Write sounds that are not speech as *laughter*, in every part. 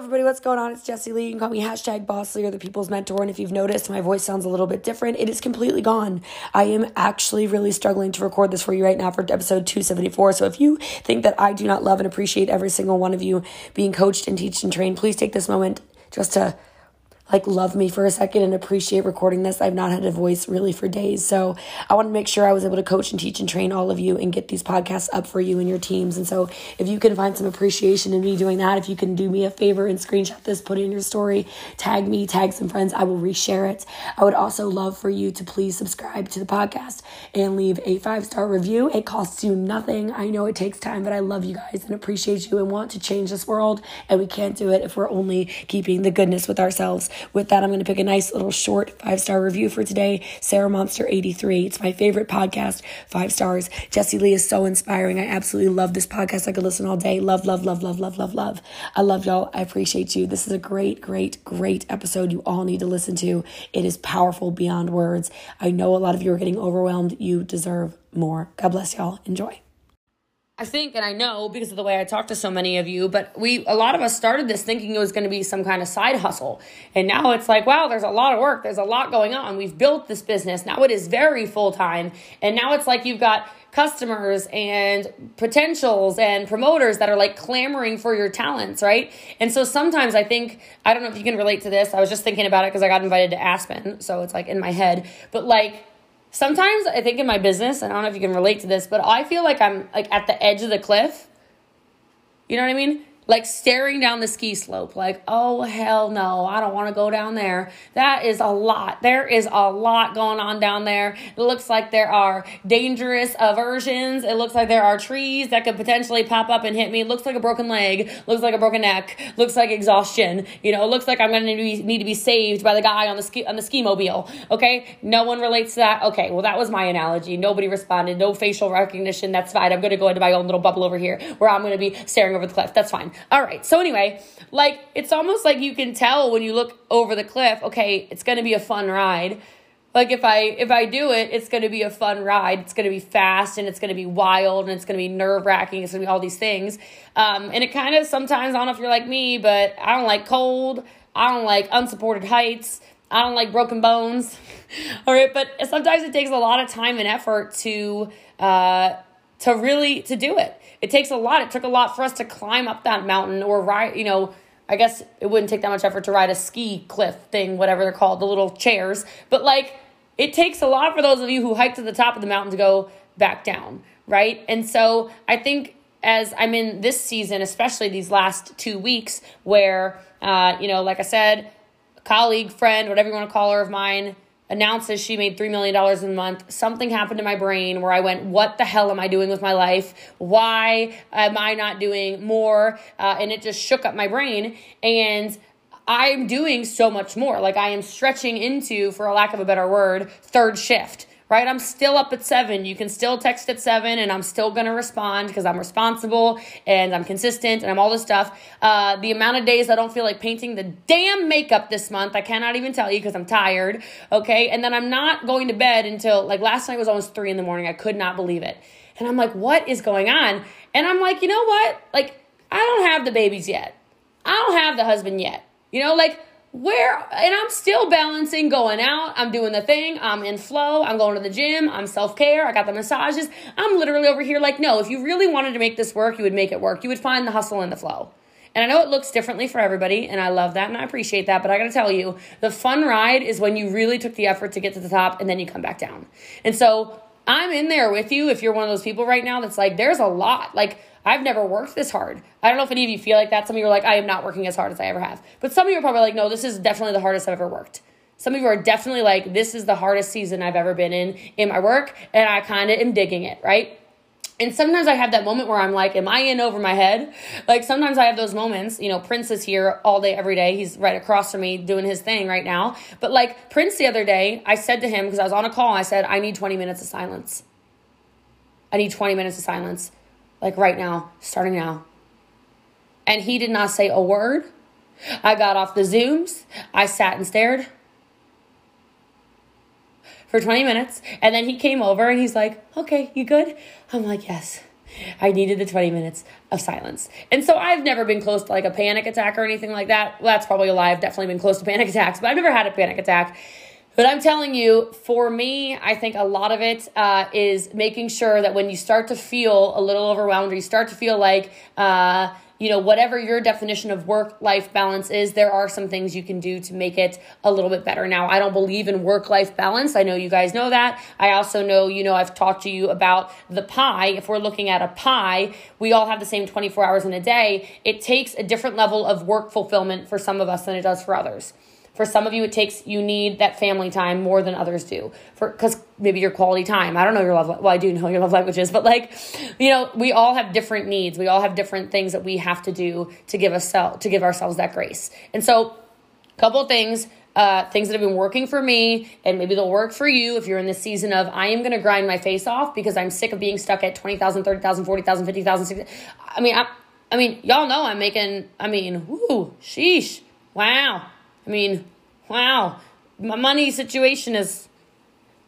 everybody, what's going on? It's Jesse Lee. You can call me hashtag boss Lee or the people's mentor. And if you've noticed, my voice sounds a little bit different. It is completely gone. I am actually really struggling to record this for you right now for episode 274. So if you think that I do not love and appreciate every single one of you being coached and teached and trained, please take this moment just to like love me for a second and appreciate recording this. I've not had a voice really for days. So I want to make sure I was able to coach and teach and train all of you and get these podcasts up for you and your teams. And so if you can find some appreciation in me doing that, if you can do me a favor and screenshot this, put it in your story, tag me, tag some friends, I will reshare it. I would also love for you to please subscribe to the podcast and leave a five star review. It costs you nothing. I know it takes time, but I love you guys and appreciate you and want to change this world. And we can't do it if we're only keeping the goodness with ourselves. With that, I'm going to pick a nice little short five star review for today. Sarah Monster 83. It's my favorite podcast. Five stars. Jesse Lee is so inspiring. I absolutely love this podcast. I could listen all day. Love, love, love, love, love, love, love. I love y'all. I appreciate you. This is a great, great, great episode you all need to listen to. It is powerful beyond words. I know a lot of you are getting overwhelmed. You deserve more. God bless y'all. Enjoy. I think and I know because of the way I talk to so many of you, but we a lot of us started this thinking it was going to be some kind of side hustle. And now it's like, wow, there's a lot of work, there's a lot going on. We've built this business. Now it is very full-time. And now it's like you've got customers and potentials and promoters that are like clamoring for your talents, right? And so sometimes I think I don't know if you can relate to this. I was just thinking about it because I got invited to Aspen, so it's like in my head. But like sometimes I think in my business, I don't know if you can relate to this, but I feel like I'm like at the edge of the cliff. You know what I mean? Like staring down the ski slope, like, oh, hell no, I don't want to go down there. That is a lot. There is a lot going on down there. It looks like there are dangerous aversions. It looks like there are trees that could potentially pop up and hit me. It looks like a broken leg. Looks like a broken neck. Looks like exhaustion. You know, it looks like I'm going to need to be saved by the guy on the ski on the ski mobile. Okay, no one relates to that. Okay, well that was my analogy. Nobody responded. No facial recognition. That's fine. I'm going to go into my own little bubble over here where I'm going to be staring over the cliff. That's fine. All right. So anyway, like it's almost like you can tell when you look over the cliff, okay, it's going to be a fun ride. Like if I if I do it, it's going to be a fun ride. It's going to be fast and it's going to be wild and it's going to be nerve wracking. It's going to be all these things. Um, and it kind of sometimes I don't know if you're like me, but I don't like cold. I don't like unsupported heights. I don't like broken bones. *laughs* all right, but sometimes it takes a lot of time and effort to uh, to really to do it. It takes a lot. It took a lot for us to climb up that mountain or ride, you know, I guess it wouldn't take that much effort to ride a ski cliff thing, whatever they're called, the little chairs. But like it takes a lot for those of you who hike to the top of the mountain to go back down, right? And so I think as I'm in this season, especially these last two weeks, where, uh, you know, like I said, colleague, friend, whatever you want to call her of mine, announces she made $3 million a month, something happened to my brain where I went, What the hell am I doing with my life? Why am I not doing more? Uh, and it just shook up my brain. And I'm doing so much more. Like I am stretching into, for a lack of a better word, third shift right? I'm still up at seven. You can still text at seven, and I'm still gonna respond because I'm responsible and I'm consistent and I'm all this stuff. Uh, the amount of days I don't feel like painting the damn makeup this month, I cannot even tell you because I'm tired, okay? And then I'm not going to bed until like last night was almost three in the morning. I could not believe it. And I'm like, what is going on? And I'm like, you know what? Like, I don't have the babies yet. I don't have the husband yet. You know, like, where and I'm still balancing going out. I'm doing the thing. I'm in flow. I'm going to the gym. I'm self care. I got the massages. I'm literally over here like, no, if you really wanted to make this work, you would make it work. You would find the hustle and the flow. And I know it looks differently for everybody, and I love that and I appreciate that. But I gotta tell you, the fun ride is when you really took the effort to get to the top and then you come back down. And so I'm in there with you if you're one of those people right now that's like, there's a lot. Like, I've never worked this hard. I don't know if any of you feel like that. Some of you are like, I am not working as hard as I ever have. But some of you are probably like, no, this is definitely the hardest I've ever worked. Some of you are definitely like, this is the hardest season I've ever been in in my work, and I kind of am digging it, right? And sometimes I have that moment where I'm like, am I in over my head? Like sometimes I have those moments. You know, Prince is here all day, every day. He's right across from me doing his thing right now. But like Prince the other day, I said to him, because I was on a call, I said, I need 20 minutes of silence. I need 20 minutes of silence like right now, starting now. And he did not say a word. I got off the Zooms. I sat and stared for 20 minutes. And then he came over and he's like, okay, you good? I'm like, yes. I needed the 20 minutes of silence. And so I've never been close to like a panic attack or anything like that. Well, that's probably a lie. I've definitely been close to panic attacks, but I've never had a panic attack. But I'm telling you, for me, I think a lot of it uh, is making sure that when you start to feel a little overwhelmed or you start to feel like, uh, you know, whatever your definition of work life balance is, there are some things you can do to make it a little bit better. Now, I don't believe in work life balance. I know you guys know that. I also know, you know, I've talked to you about the pie. If we're looking at a pie, we all have the same 24 hours in a day. It takes a different level of work fulfillment for some of us than it does for others. For some of you, it takes you need that family time more than others do. For because maybe your quality time. I don't know your love. Well, I do know your love languages, but like, you know, we all have different needs. We all have different things that we have to do to give us to give ourselves that grace. And so, a couple things uh, things that have been working for me, and maybe they'll work for you if you're in this season of I am going to grind my face off because I'm sick of being stuck at 20,000, 30,000, 40,000, 50,000, 60,000. I mean, I, I mean, y'all know I'm making, I mean, whoo, sheesh, wow. I mean, wow, my money situation is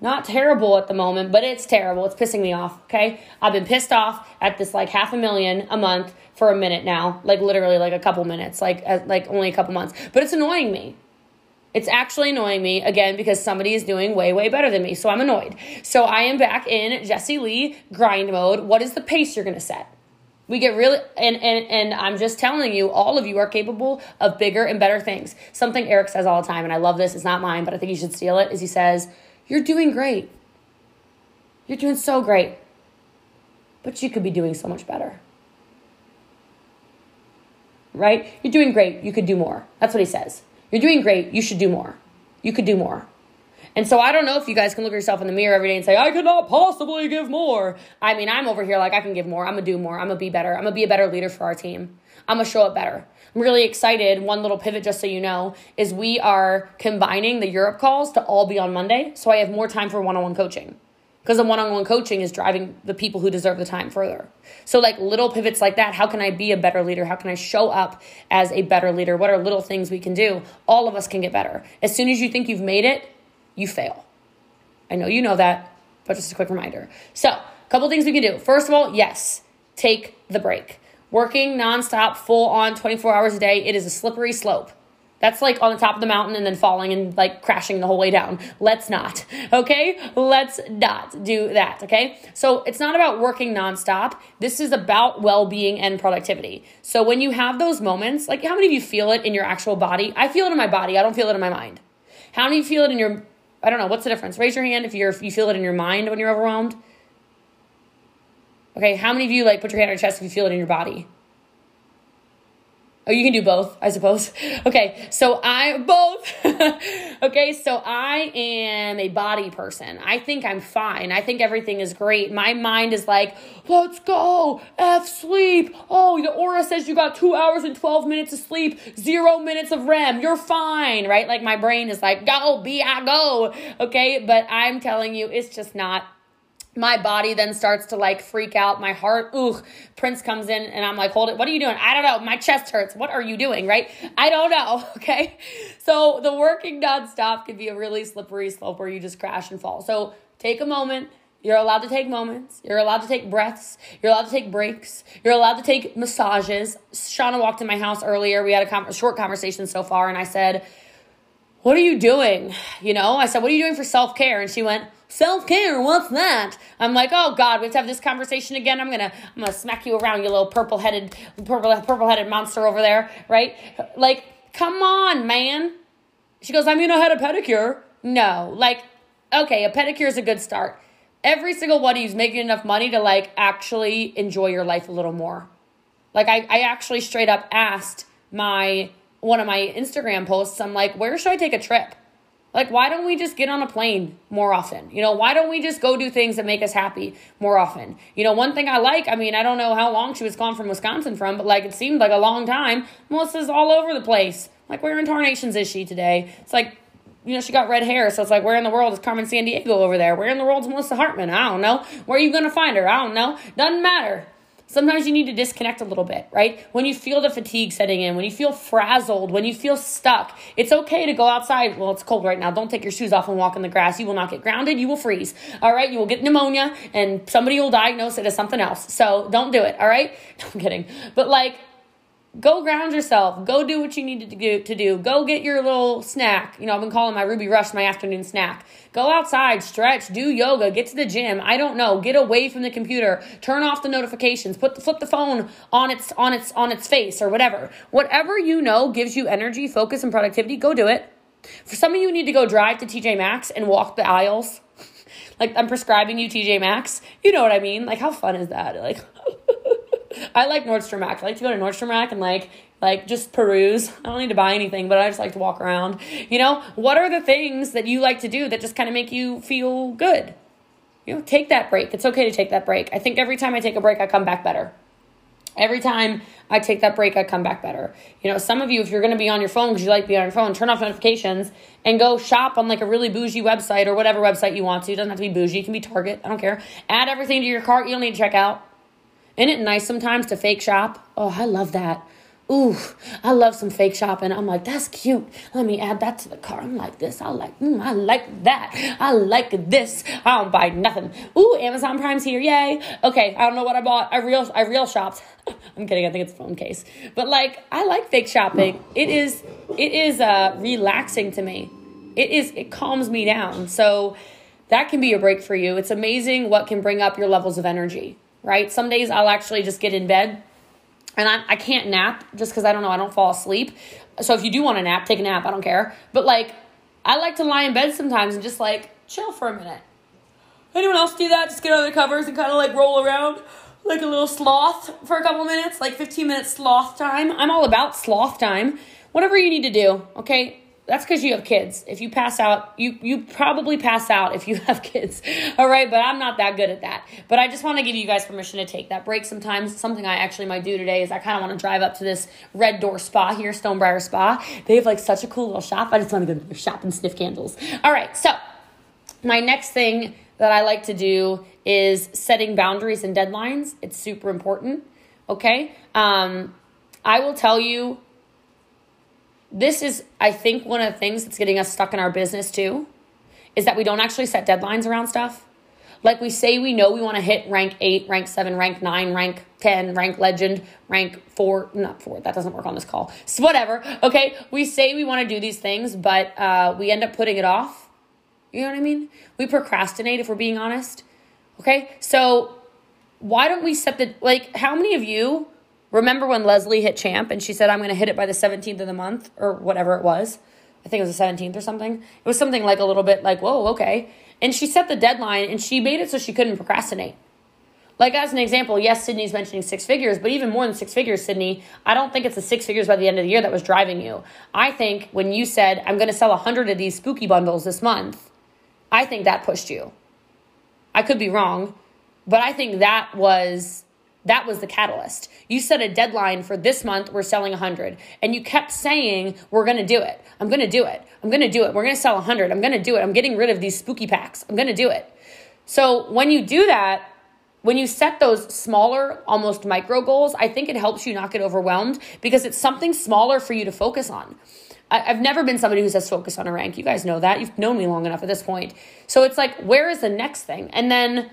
not terrible at the moment, but it's terrible. It's pissing me off, okay? I've been pissed off at this like half a million a month for a minute now, like literally like a couple minutes, like uh, like only a couple months. But it's annoying me. It's actually annoying me again because somebody is doing way way better than me. So I'm annoyed. So I am back in Jesse Lee grind mode. What is the pace you're going to set? We get really and, and and I'm just telling you, all of you are capable of bigger and better things. Something Eric says all the time, and I love this, it's not mine, but I think you should steal it, is he says, You're doing great. You're doing so great. But you could be doing so much better. Right? You're doing great. You could do more. That's what he says. You're doing great. You should do more. You could do more. And so I don't know if you guys can look yourself in the mirror every day and say, I could not possibly give more. I mean, I'm over here like I can give more. I'm to do more. I'm to be better. I'm to be a better leader for our team. I'm to show up better. I'm really excited. One little pivot, just so you know, is we are combining the Europe calls to all be on Monday. So I have more time for one on one coaching because the one on one coaching is driving the people who deserve the time further. So, like little pivots like that, how can I be a better leader? How can I show up as a better leader? What are little things we can do? All of us can get better. As soon as you think you've made it, you fail. I know you know that, but just a quick reminder. So, a couple things we can do. First of all, yes, take the break. Working nonstop, full on, 24 hours a day, it is a slippery slope. That's like on the top of the mountain and then falling and like crashing the whole way down. Let's not, *laughs* okay? Let's not do that, okay? So it's not about working nonstop. This is about well being and productivity. So when you have those moments, like how many of you feel it in your actual body? I feel it in my body, I don't feel it in my mind. How many feel it in your I don't know. What's the difference? Raise your hand if you're if you feel it in your mind when you're overwhelmed. Okay, how many of you like put your hand on your chest if you feel it in your body? Oh, you can do both, I suppose. *laughs* Okay, so I both. *laughs* okay, so I am a body person. I think I'm fine. I think everything is great. My mind is like, let's go, F sleep. Oh, the Oura says you got two hours and 12 minutes of sleep, zero minutes of REM. You're fine, right? Like my brain is like, go, be I go. Okay, but I'm telling you, it's just not my body then starts to like freak out. My heart, ooh, Prince comes in and I'm like, hold it. What are you doing? I don't know. My chest hurts. What are you doing? Right? I don't know. *laughs* Okay. So the working nonstop can be a really slippery slope where you just crash and fall. So take a moment. You're allowed to take moments. You're allowed to take breaths. You're allowed to take breaks. You're allowed to take massages. Shauna walked in my house earlier. We had a, a short conversation so far, and I said, What are you doing? You know, I said, What are you doing for self care? And she went, Self care, what's that? I'm like, oh God, we have to have this conversation again. I'm gonna, I'm gonna smack you around, you little purple headed, purple, purple headed monster over there, right? Like, come on, man. She goes, I mean, I had a pedicure. No, like, okay, a pedicure is a good start. Every single one of you's making enough money to like actually enjoy your life a little more. Like, I, I actually straight up asked my one of my Instagram posts. I'm like, where should I take a trip? Like, why don't we just get on a plane more often? You know, why don't we just go do things that make us happy more often? You know, one thing I like, I mean, I don't know how long she was gone from Wisconsin from, but like it seemed like a long time. Melissa's all over the place. Like, where in tarnations is she today? It's like, you know, she got red hair, so it's like, where in the world is Carmen Sandiego over there? Where in the world is Melissa Hartman? I don't know. Where are you to find her? I don't know. Doesn't matter. Sometimes you need to disconnect a little bit, right? When you feel the fatigue setting in, when you feel frazzled, when you feel stuck, it's okay to go outside. Well, it's cold right now. Don't take your shoes off and walk in the grass. You will not get grounded. You will freeze. All right. You will get pneumonia and somebody will diagnose it as something else. So don't do it. All right. *laughs* I'm kidding. But like, go ground yourself. Go do what you need to do, to do. Go get your little snack. You know, I've been calling my Ruby Rush my afternoon snack. Go outside, stretch, do yoga, get to the gym. I don't know. Get away from the computer. Turn off the notifications. Put the, flip the phone on its on its on its face or whatever. Whatever you know gives you energy, focus, and productivity. Go do it. For some of you, need to go drive to TJ Maxx and walk the aisles. *laughs* like I'm prescribing you TJ Maxx. You know what I mean? Like how fun is that? Like. *laughs* I like Nordstrom Rack. I like to go to Nordstrom Rack and like like just peruse. I don't need to buy anything, but I just like to walk around. You know, what are the things that you like to do that just kind of make you feel good? You know, take that break. It's okay to take that break. I think every time I take a break, I come back better. Every time I take that break, I come back better. You know, some of you, if you're going to be on your phone because you like being on your phone, turn off notifications and go shop on like a really bougie website or whatever website you want to. It doesn't have to be bougie, it can be Target. I don't care. Add everything to your cart you don't need to check out. Isn't it nice sometimes to fake shop? Oh, I love that. Ooh, I love some fake shopping. I'm like, that's cute. Let me add that to the cart. I'm like this. I like, mm, I like that. I like this. I don't buy nothing. Ooh, Amazon Prime's here. Yay. Okay, I don't know what I bought. I real, I real shopped. *laughs* I'm kidding. I think it's a phone case. But like, I like fake shopping. It is, it is uh, relaxing to me. It is, it calms me down. So that can be a break for you. It's amazing what can bring up your levels of energy right? Some days I'll actually just get in bed and I, I can't nap just because I don't know, I don't fall asleep. So if you do want to nap, take a nap, I don't care. But like, I like to lie in bed sometimes and just like chill for a minute. Anyone else do that? Just get under the covers and kind of like roll around like a little sloth for a couple minutes, like 15 minutes sloth time. I'm all about sloth time. Whatever you need to do, okay? That's because you have kids. If you pass out, you you probably pass out if you *laughs* have kids. All right, but I'm not that good at that. But I just want to give you guys permission to take that break sometimes. Something I actually might do today is I kind of want to drive up to this Red Door Spa here, Stonebriar Spa. They have like such a cool little shop. I just want to go to shop and sniff candles. All right, so my next thing that I like to do is setting boundaries and deadlines. It's super important. Okay, um, I will tell you this is, I think, one of the things that's getting us stuck in our business too, is that we don't actually set deadlines around stuff. Like we say we know we want to hit rank eight, rank seven, rank nine, rank 10, rank legend, rank four, not four, that doesn't work on this call. So whatever. Okay. We say we want to do these things, but uh, we end up putting it off. You know what I mean? We procrastinate if we're being honest. Okay. So why don't we set the, like, how many of you Remember when Leslie hit champ and she said, I'm going to hit it by the 17th of the month or whatever it was? I think it was the 17th or something. It was something like a little bit like, whoa, okay. And she set the deadline and she made it so she couldn't procrastinate. Like, as an example, yes, Sydney's mentioning six figures, but even more than six figures, Sydney, I don't think it's the six figures by the end of the year that was driving you. I think when you said, I'm going to sell 100 of these spooky bundles this month, I think that pushed you. I could be wrong, but I think that was that was the catalyst. You set a deadline for this month, we're selling 100. And you kept saying, we're to do it. I'm to do it. I'm to do it. We're to sell 100. I'm to do it. I'm getting rid of these spooky packs. I'm to do it. So when you do that, when you set those smaller, almost micro goals, I think it helps you not get overwhelmed because it's something smaller for you to focus on. I've never been somebody who says focus on a rank. You guys know that. You've known me long enough at this point. So it's like, where is the next thing? And then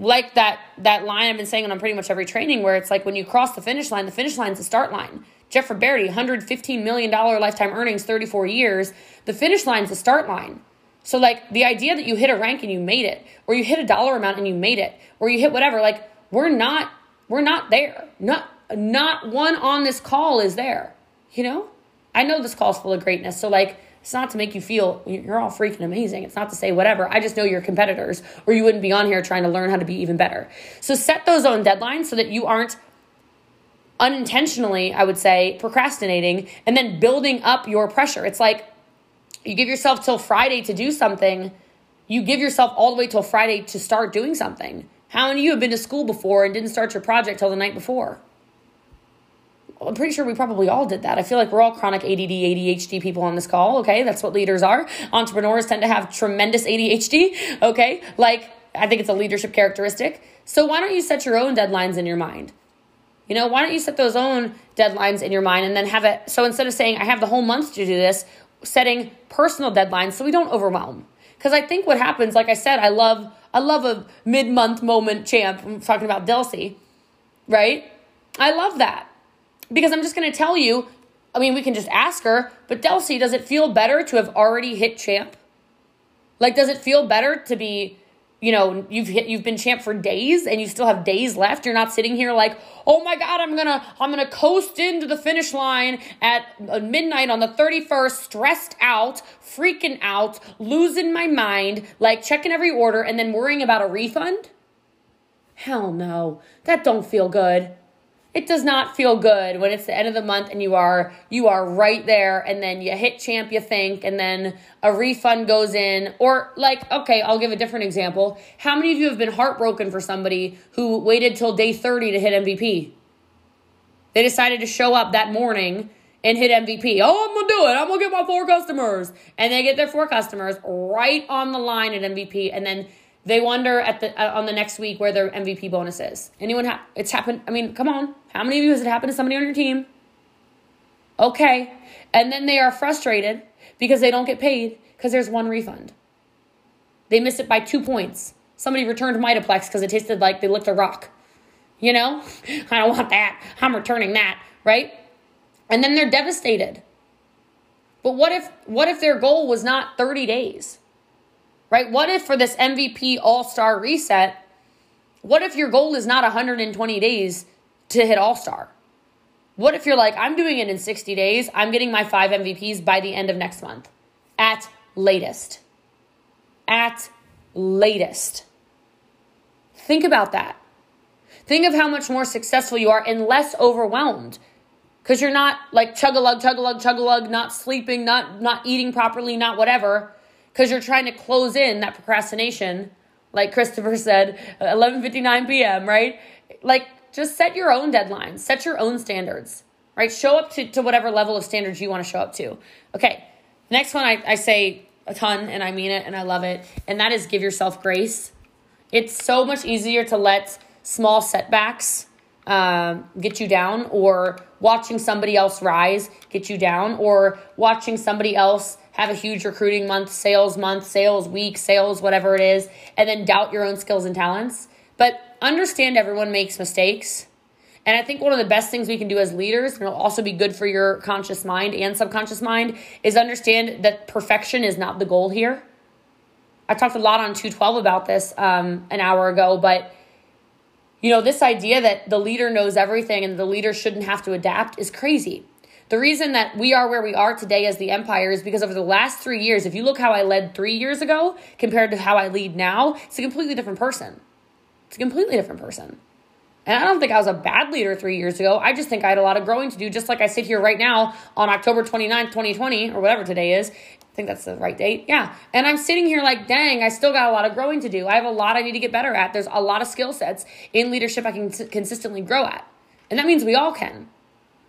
like that that line I've been saying on pretty much every training where it's like when you cross the finish line, the finish line's the start line. Jeff Roberti, $115 million lifetime earnings, 34 years. The finish line's the start line. So, like, the idea that you hit a rank and you made it, or you hit a dollar amount and you made it, or you hit whatever, like, we're not, we're not there. Not, not one on this call is there, you know? I know this call's full of greatness. So, like, it's not to make you feel you're all freaking amazing. It's not to say whatever. I just know you're competitors or you wouldn't be on here trying to learn how to be even better. So set those own deadlines so that you aren't unintentionally, I would say, procrastinating and then building up your pressure. It's like you give yourself till Friday to do something, you give yourself all the way till Friday to start doing something. How many of you have been to school before and didn't start your project till the night before? I'm pretty sure we probably all did that. I feel like we're all chronic ADD, ADHD people on this call. Okay. That's what leaders are. Entrepreneurs tend to have tremendous ADHD. Okay. Like, I think it's a leadership characteristic. So why don't you set your own deadlines in your mind? You know, why don't you set those own deadlines in your mind and then have it so instead of saying I have the whole month to do this, setting personal deadlines so we don't overwhelm. Because I think what happens, like I said, I love I love a mid-month moment champ. I'm talking about Delsey, right? I love that. Because I'm just gonna tell you, I mean, we can just ask her, but Delsey, does it feel better to have already hit champ? Like, does it feel better to be you know you've hit you've been champ for days and you still have days left? You're not sitting here like oh my god i'm gonna i'm gonna coast into the finish line at uh, midnight on the 31st stressed out freaking out losing my mind like checking every order and then worrying about a refund? Hell no. That don't feel good it does not feel good when it's the end of the month and you are you are right there and then you hit champ you think and then a refund goes in. Or like okay i'll give a different example. How many of you have been heartbroken for somebody who waited till day 30 to hit mvp they decided to show up that morning and hit mvp oh i'm gonna do it. I'm gonna get my four customers. And they get their four customers right on the line at mvp and then they wonder at the uh, on the next week where their MVP bonus is. Anyone? Ha- it's happened. I mean, come on. How many of you has it happened to somebody on your team? Okay, and then they are frustrated because they don't get paid because there's one refund. They missed it by two points. Somebody returned Mitoplex because it tasted like they licked a rock. You know, *laughs* I don't want that. I'm returning that, right? And then they're devastated. But what if what if their goal was not 30 days? Right? What if for this MVP All Star reset, what if your goal is not 120 days to hit All Star? What if you're like, I'm doing it in 60 days, I'm getting my five MVPs by the end of next month at latest? At latest. Think about that. Think of how much more successful you are and less overwhelmed. Because you're not like chug a lug, chug a lug, chug a lug, not sleeping, not not eating properly, not whatever because you're trying to close in that procrastination like christopher *laughs* said 11.59 p.m right? Like just set your own deadlines set your own standards right? Show up to, to whatever level of standards you want to show up to. Okay next one I, I say a ton and i mean it and i love it and that is give yourself grace. It's so much easier to let small setbacks um, get you down or watching somebody else rise get you down or watching somebody else have a huge recruiting month, sales month, sales week, sales, whatever it is, and then doubt your own skills and talents. But understand everyone makes mistakes. And I think one of the best things we can do as leaders, and it'll also be good for your conscious mind and subconscious mind, is understand that perfection is not the goal here. I talked a lot on 212 about this um, an hour ago, but you know, this idea that the leader knows everything and the leader shouldn't have to adapt is crazy. The reason that we are where we are today as the Empire is because over the last three years, if you look how I led three years ago compared to how I lead now, it's a completely different person. It's a completely different person. And I don't think I was a bad leader three years ago. I just think I had a lot of growing to do, just like I sit here right now on October 29th, 2020, or whatever today is. I think that's the right date. Yeah. And I'm sitting here like, dang, I still got a lot of growing to do. I have a lot I need to get better at. There's a lot of skill sets in leadership I can consistently grow at. And that means we all can.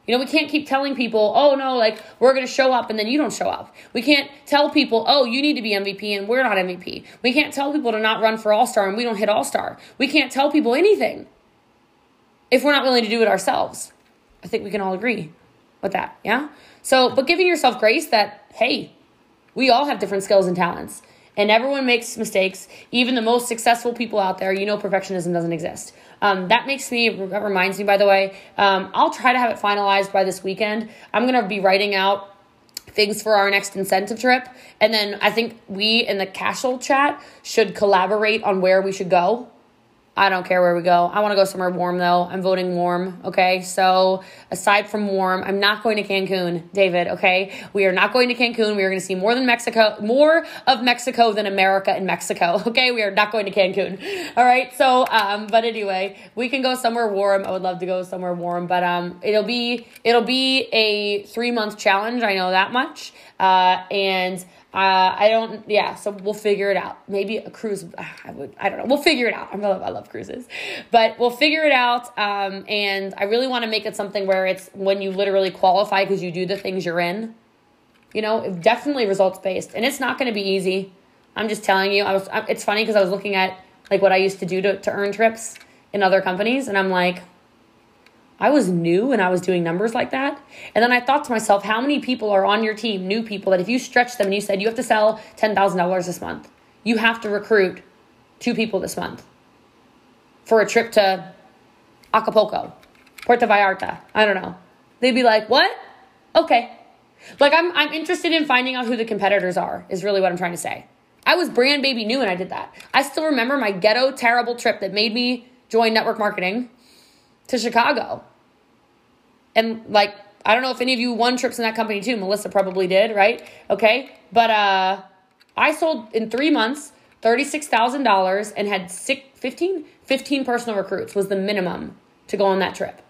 You know, we can't keep telling people, oh no, like we're going to show up and then you don't show up. We can't tell people, oh, you need to be MVP and we're not MVP. We can't tell people to not run for All Star and we don't hit All Star. We can't tell people anything if we're not willing to do it ourselves. I think we can all agree with that. Yeah. So, but giving yourself grace that, hey, we all have different skills and talents and everyone makes mistakes. Even the most successful people out there, you know, perfectionism doesn't exist. Um, that makes me, that reminds me, by the way, um, I'll try to have it finalized by this weekend. I'm going to be writing out things for our next incentive trip. And then I think we in the Cashel chat should collaborate on where we should go I don't care where we go. I want to go somewhere warm though. I'm voting warm. Okay. So aside from warm, I'm not going to Cancun, David. Okay. We are not going to Cancun. We are going to see more than Mexico, more of Mexico than America in Mexico. *laughs* Okay. We are not going to Cancun. *laughs* All right. So, um, but anyway, we can go somewhere warm. I would love to go somewhere warm, but, um, it'll be, it'll be a three month challenge. I know that much. Uh, and, uh, I don't, yeah, so we'll figure it out. Maybe a cruise, I would, I don't know. We'll figure it out. I love, I love cruises, but we'll figure it out. Um, and I really want to make it something where it's when you literally qualify because you do the things you're in, you know, definitely results based. And it's not going to be easy. I'm just telling you, I was, it's funny because I was looking at like what I used to do to, to earn trips in other companies and I'm like, I was new and I was doing numbers like that. And then I thought to myself, how many people are on your team, new people, that if you stretch them and you said you have to sell $10,000 this month, you have to recruit two people this month for a trip to Acapulco, Puerto Vallarta. I don't know. They'd be like, what? Okay. Like I'm I'm interested in finding out who the competitors are, is really what I'm trying to say. I was brand baby new when I did that. I still remember my ghetto terrible trip that made me join network marketing to Chicago. And like, I don't know if any of you won trips in that company too. Melissa probably did, right? Okay. But uh I sold in three months $36,000 and had six, 15, 15 personal recruits was the minimum to go on that trip.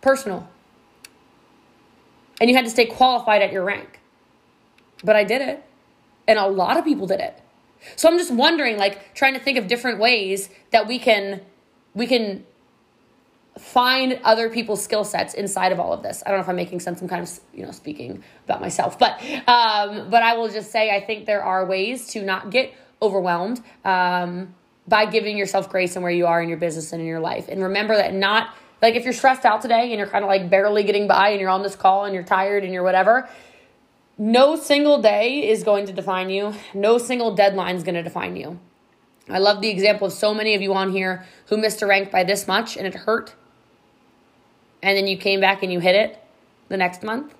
Personal. And you had to stay qualified at your rank. But I did it. And a lot of people did it. So I'm just wondering, like, trying to think of different ways that we can we can find other people's skill sets inside of all of this. I don't know if I'm making sense. I'm kind of you know speaking about myself, but um, but I will just say I think there are ways to not get overwhelmed um, by giving yourself grace and where you are in your business and in your life, and remember that not like if you're stressed out today and you're kind of like barely getting by and you're on this call and you're tired and you're whatever. No single day is going to define you. No single deadline is going to define you. I love the example of so many of you on here who missed a rank by this much and it hurt and then you came back and you hit it the next month,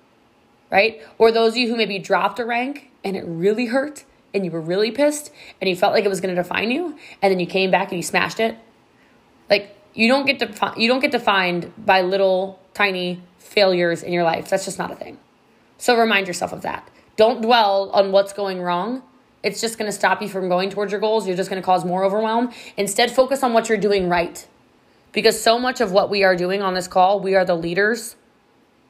right? Or those of you who maybe dropped a rank and it really hurt and you were really pissed and you felt like it was going to define you and then you came back and you smashed it. Like you don't get to you don't get defined by little tiny failures in your life. That's just not a thing. So remind yourself of that. Don't dwell on what's going wrong. It's just going to stop you from going towards your goals. You're just going to cause more overwhelm. Instead, focus on what you're doing right because so much of what we are doing on this call, we are the leaders.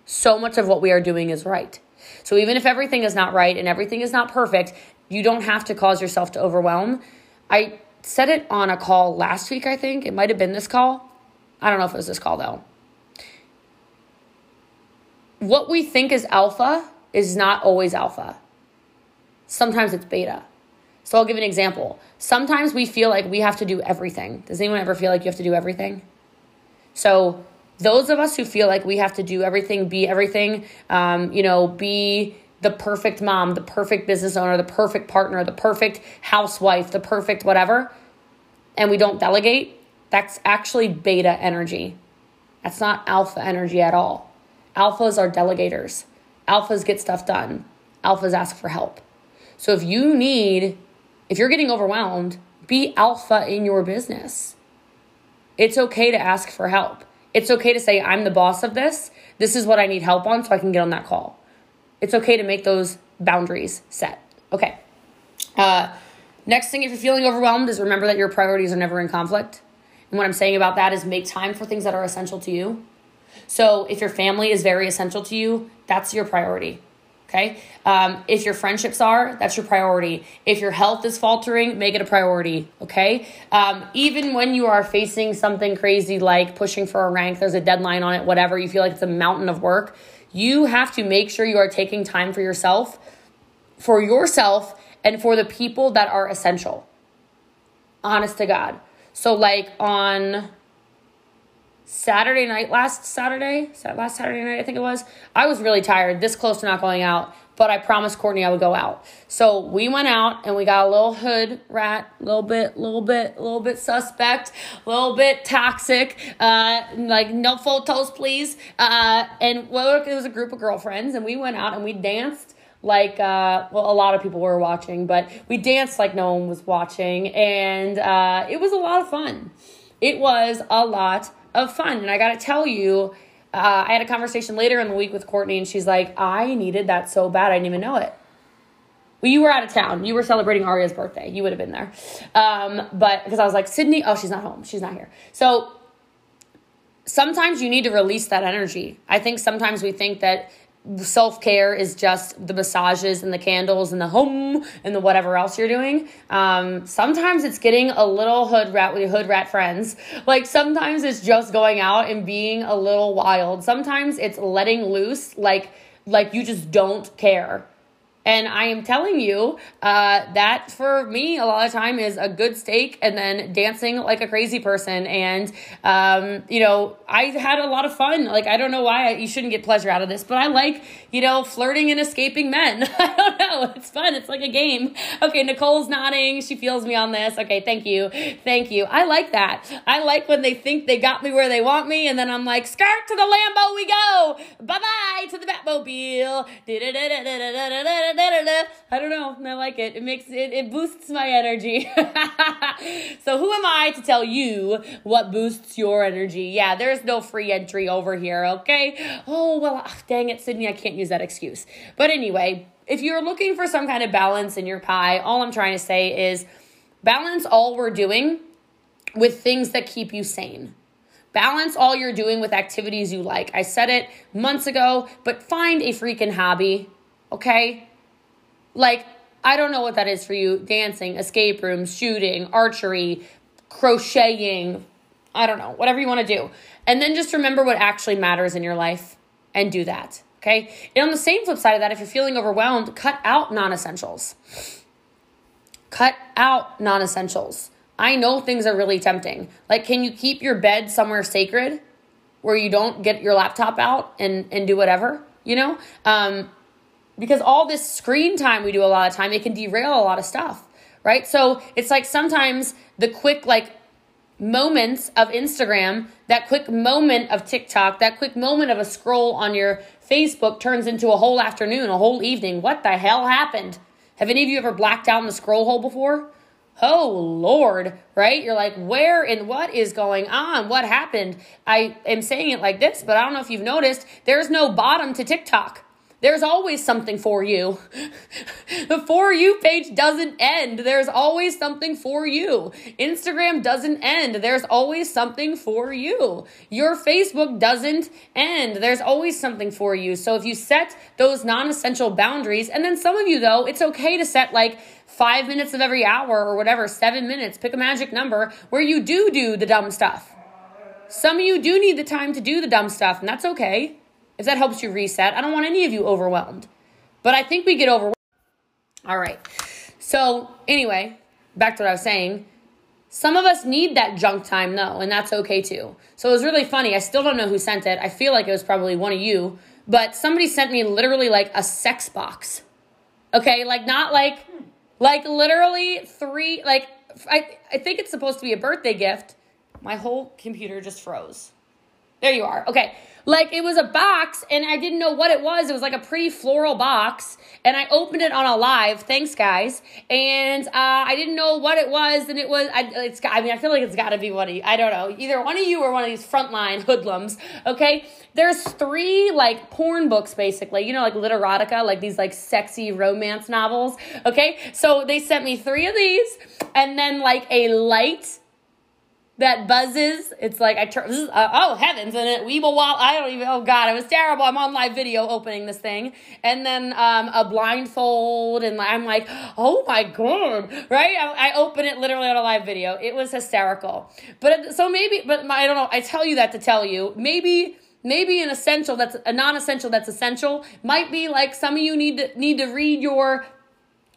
So much of what we are doing is right. So even if everything is not right and everything is not perfect, you don't have to cause yourself to overwhelm. I said it on a call last week, I think. It might have been this call. I don't know if it was this call though. What we think is alpha is not always alpha. Sometimes it's beta. So I'll give an example. Sometimes we feel like we have to do everything. Does anyone ever feel like you have to do everything? So those of us who feel like we have to do everything, be everything, um, you know, be the perfect mom, the perfect business owner, the perfect partner, the perfect housewife, the perfect whatever, and we don't delegate, that's actually beta energy. That's not alpha energy at all. Alphas are delegators. Alphas get stuff done. Alphas ask for help. So if you need if you're getting overwhelmed, be alpha in your business. It's okay to ask for help. It's okay to say, I'm the boss of this. This is what I need help on so I can get on that call. It's okay to make those boundaries set. Okay. Uh, next thing, if you're feeling overwhelmed, is remember that your priorities are never in conflict. And what I'm saying about that is make time for things that are essential to you. So if your family is very essential to you, that's your priority. Okay. Um, if your friendships are, that's your priority. If your health is faltering, make it a priority. Okay. Um, even when you are facing something crazy like pushing for a rank, there's a deadline on it, whatever, you feel like it's a mountain of work, you have to make sure you are taking time for yourself, for yourself, and for the people that are essential. Honest to God. So, like on Saturday night, last Saturday, last Saturday night, I think it was, I was really tired, this close to not going out, but I promised Courtney I would go out. So we went out and we got a little hood rat, little bit, little bit, little bit suspect, little bit toxic, uh, like no photos, please. Uh, and well, it was a group of girlfriends and we went out and we danced like uh, well a lot of people were watching but we danced like no one was watching and uh, it was a lot of fun it was a lot of fun. And I got to tell you, uh, I had a conversation later in the week with Courtney, and she's like, I needed that so bad, I didn't even know it. Well, you were out of town. You were celebrating Aria's birthday. You would have been there. Um, but because I was like, Sydney, oh, she's not home. She's not here. So sometimes you need to release that energy. I think sometimes we think that self care is just the massages and the candles and the home and the whatever else you're doing. Um, sometimes it's getting a little hood rat with hood rat friends. Like sometimes it's just going out and being a little wild. Sometimes it's letting loose, like like you just don't care. And I am telling you uh, that for me, a lot of time is a good steak and then dancing like a crazy person. And, um, you know, I had a lot of fun. Like, I don't know why I, you shouldn't get pleasure out of this, but I like, you know, flirting and escaping men. *laughs* I don't know. It's fun. It's like a game. Okay, Nicole's nodding. She feels me on this. Okay, thank you. Thank you. I like that. I like when they think they got me where they want me. And then I'm like, skirt to the Lambo we go. Bye bye to the Batmobile. I don't know. I like it. It makes it, it boosts my energy. *laughs* so who am I to tell you what boosts your energy? Yeah, there's no free entry over here, okay? Oh, well, ugh, dang it, Sydney, I can't use that excuse. But anyway, if you're looking for some kind of balance in your pie, all I'm trying to say is balance all we're doing with things that keep you sane. Balance all you're doing with activities you like. I said it months ago, but find a freaking hobby, okay? Like, I don't know what that is for you dancing, escape rooms, shooting, archery, crocheting, I don't know, whatever you want to do. And then just remember what actually matters in your life and do that. Okay. And on the same flip side of that, if you're feeling overwhelmed, cut out non essentials. Cut out non essentials. I know things are really tempting. Like, can you keep your bed somewhere sacred where you don't get your laptop out and, and do whatever? You know? Um, because all this screen time we do a lot of time, it can derail a lot of stuff, right? So it's like sometimes the quick, like, moments of Instagram, that quick moment of TikTok, that quick moment of a scroll on your Facebook turns into a whole afternoon, a whole evening. What the hell happened? Have any of you ever blacked out in the scroll hole before? Oh Lord, right? You're like, where and what is going on? What happened? I am saying it like this, but I don't know if you've noticed, there's no bottom to TikTok. There's always something for you. the For You page doesn't end. There's always something for you. Instagram doesn't end. There's always something for you. Your Facebook doesn't end. There's always something for you. So if you set those non essential boundaries, and then some of you, though, it's okay to set like five minutes of every hour or whatever, seven minutes, pick a magic number where you do do the dumb stuff. Some of you do need the time to do the dumb stuff, and that's okay if that helps you reset. I don't want any of you overwhelmed. But I think we get overwhelmed. All right. So, anyway, back to what I was saying. Some of us need that junk time though, and that's okay too. So it was really funny. I still don't know who sent it. I feel like it was probably one of you, but somebody sent me literally like a sex box. Okay, like not like like literally three like I I think it's supposed to be a birthday gift. My whole computer just froze. There you are. Okay. Like it was a box and I didn't know what it was. It was like a pretty floral box and I opened it on a live. Thanks guys. And uh, I didn't know what it was and it was I it's I mean I feel like it's got to be one of you. I don't know. Either one of you or one of these frontline *laughs* hoodlums. Okay? There's three like porn books basically. You know like literotica, like these like sexy romance novels. Okay? So they sent me 3 of these and then like a light that buzzes. It's like I turn. Uh, oh heavens! And it weeble. I don't even. Oh god, it was terrible. I'm on live video opening this thing, and then um, a blindfold, and I'm like, oh my god, right? I, I open it literally on a live video. It was hysterical. But so maybe, but I don't know. I tell you that to tell you maybe maybe an essential that's a non-essential that's essential might be like some of you need to need to read your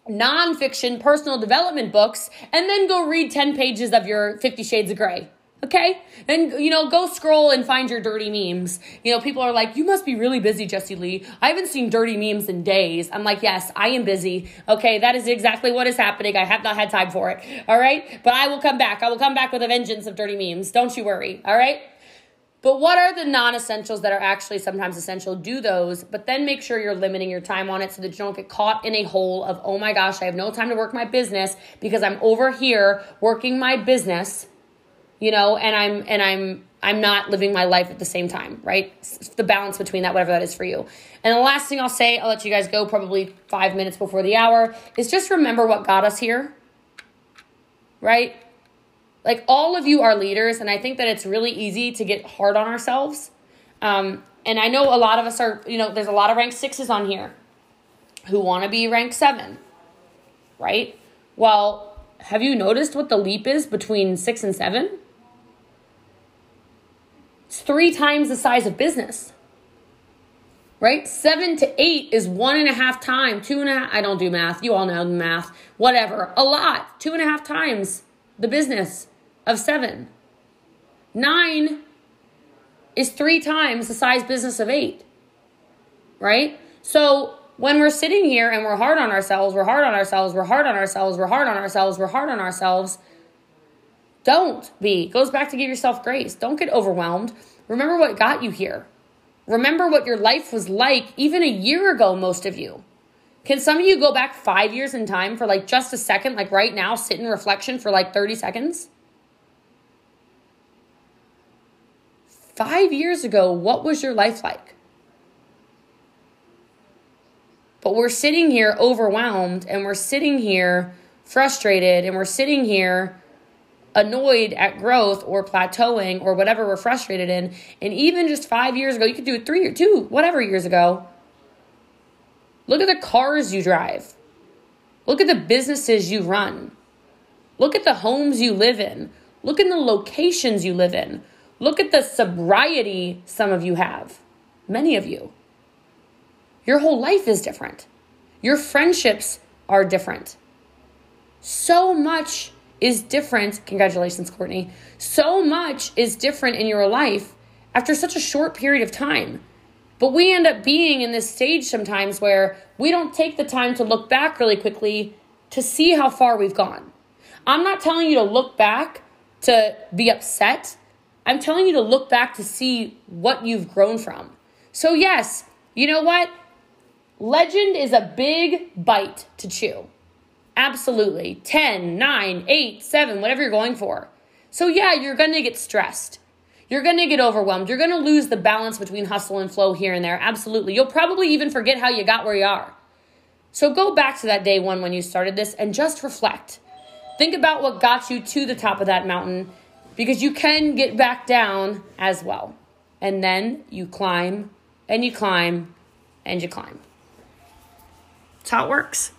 nonfiction personal development books and then go read 10 pages of your 50 Shades of Grey. Okay? Then, you know, go scroll and find your dirty memes. You know, people are like, you must be really busy, Jesse Lee. I haven't seen dirty memes in days. I'm like, yes, I am busy. Okay, that is exactly what is happening. I have not had time for it. All right? But I will come back. I will come back with a vengeance of dirty memes. Don't you worry. All right? But what are the non essentials that are actually sometimes essential? Do those, but then make sure you're limiting your time on it so that you don't get caught in a hole of, oh my gosh, I have no time to work my business because I'm over here working my business, you know, and I'm, and I'm, I'm not living my life at the same time, right? The balance between that, whatever that is for you. And the last thing I'll say, I'll let you guys go probably five minutes before the hour, is just remember what got us here, right? Like all of you are leaders, and I think that it's really easy to get hard on ourselves. Um, and I know a lot of us are, you know, there's a lot of rank sixes on here who want to be rank seven, right? Well, have you noticed what the leap is between six and seven? It's three times the size of business. right? Seven to eight is one and a half time, two and a half. I don't do math. You all know math. Whatever. A lot. Two and a half times the business of seven. Nine is three times the size business of eight, right? So when we're sitting here and we're hard on ourselves, we're hard on ourselves, we're hard on ourselves, we're hard on ourselves, we're hard on ourselves. Don't be. It goes back to give yourself grace. Don't get overwhelmed. Remember what got you here. Remember what your life was like even a year ago, most of you. Can some of you go back five years in time for like just a second, like right now, sit in reflection for like 30 seconds? Five years ago, what was your life like? But we're sitting here overwhelmed and we're sitting here frustrated and we're sitting here annoyed at growth or plateauing or whatever we're frustrated in. And even just five years ago, you could do it three or two, whatever years ago. Look at the cars you drive. Look at the businesses you run. Look at the homes you live in. Look at the locations you live in. Look at the sobriety some of you have. Many of you. Your whole life is different. Your friendships are different. So much is different. Congratulations, Courtney. So much is different in your life after such a short period of time. But we end up being in this stage sometimes where we don't take the time to look back really quickly to see how far we've gone. I'm not telling you to look back to be upset. I'm telling you to look back to see what you've grown from. So, yes, you know what? Legend is a big bite to chew. Absolutely. 10, 9, 8, 7, whatever you're going for. So, yeah, you're going to get stressed. You're going to get overwhelmed. You're going to lose the balance between hustle and flow here and there. Absolutely. You'll probably even forget how you got where you are. So, go back to that day one when you started this and just reflect. Think about what got you to the top of that mountain because you can get back down as well. And then you climb and you climb and you climb. That's how it works.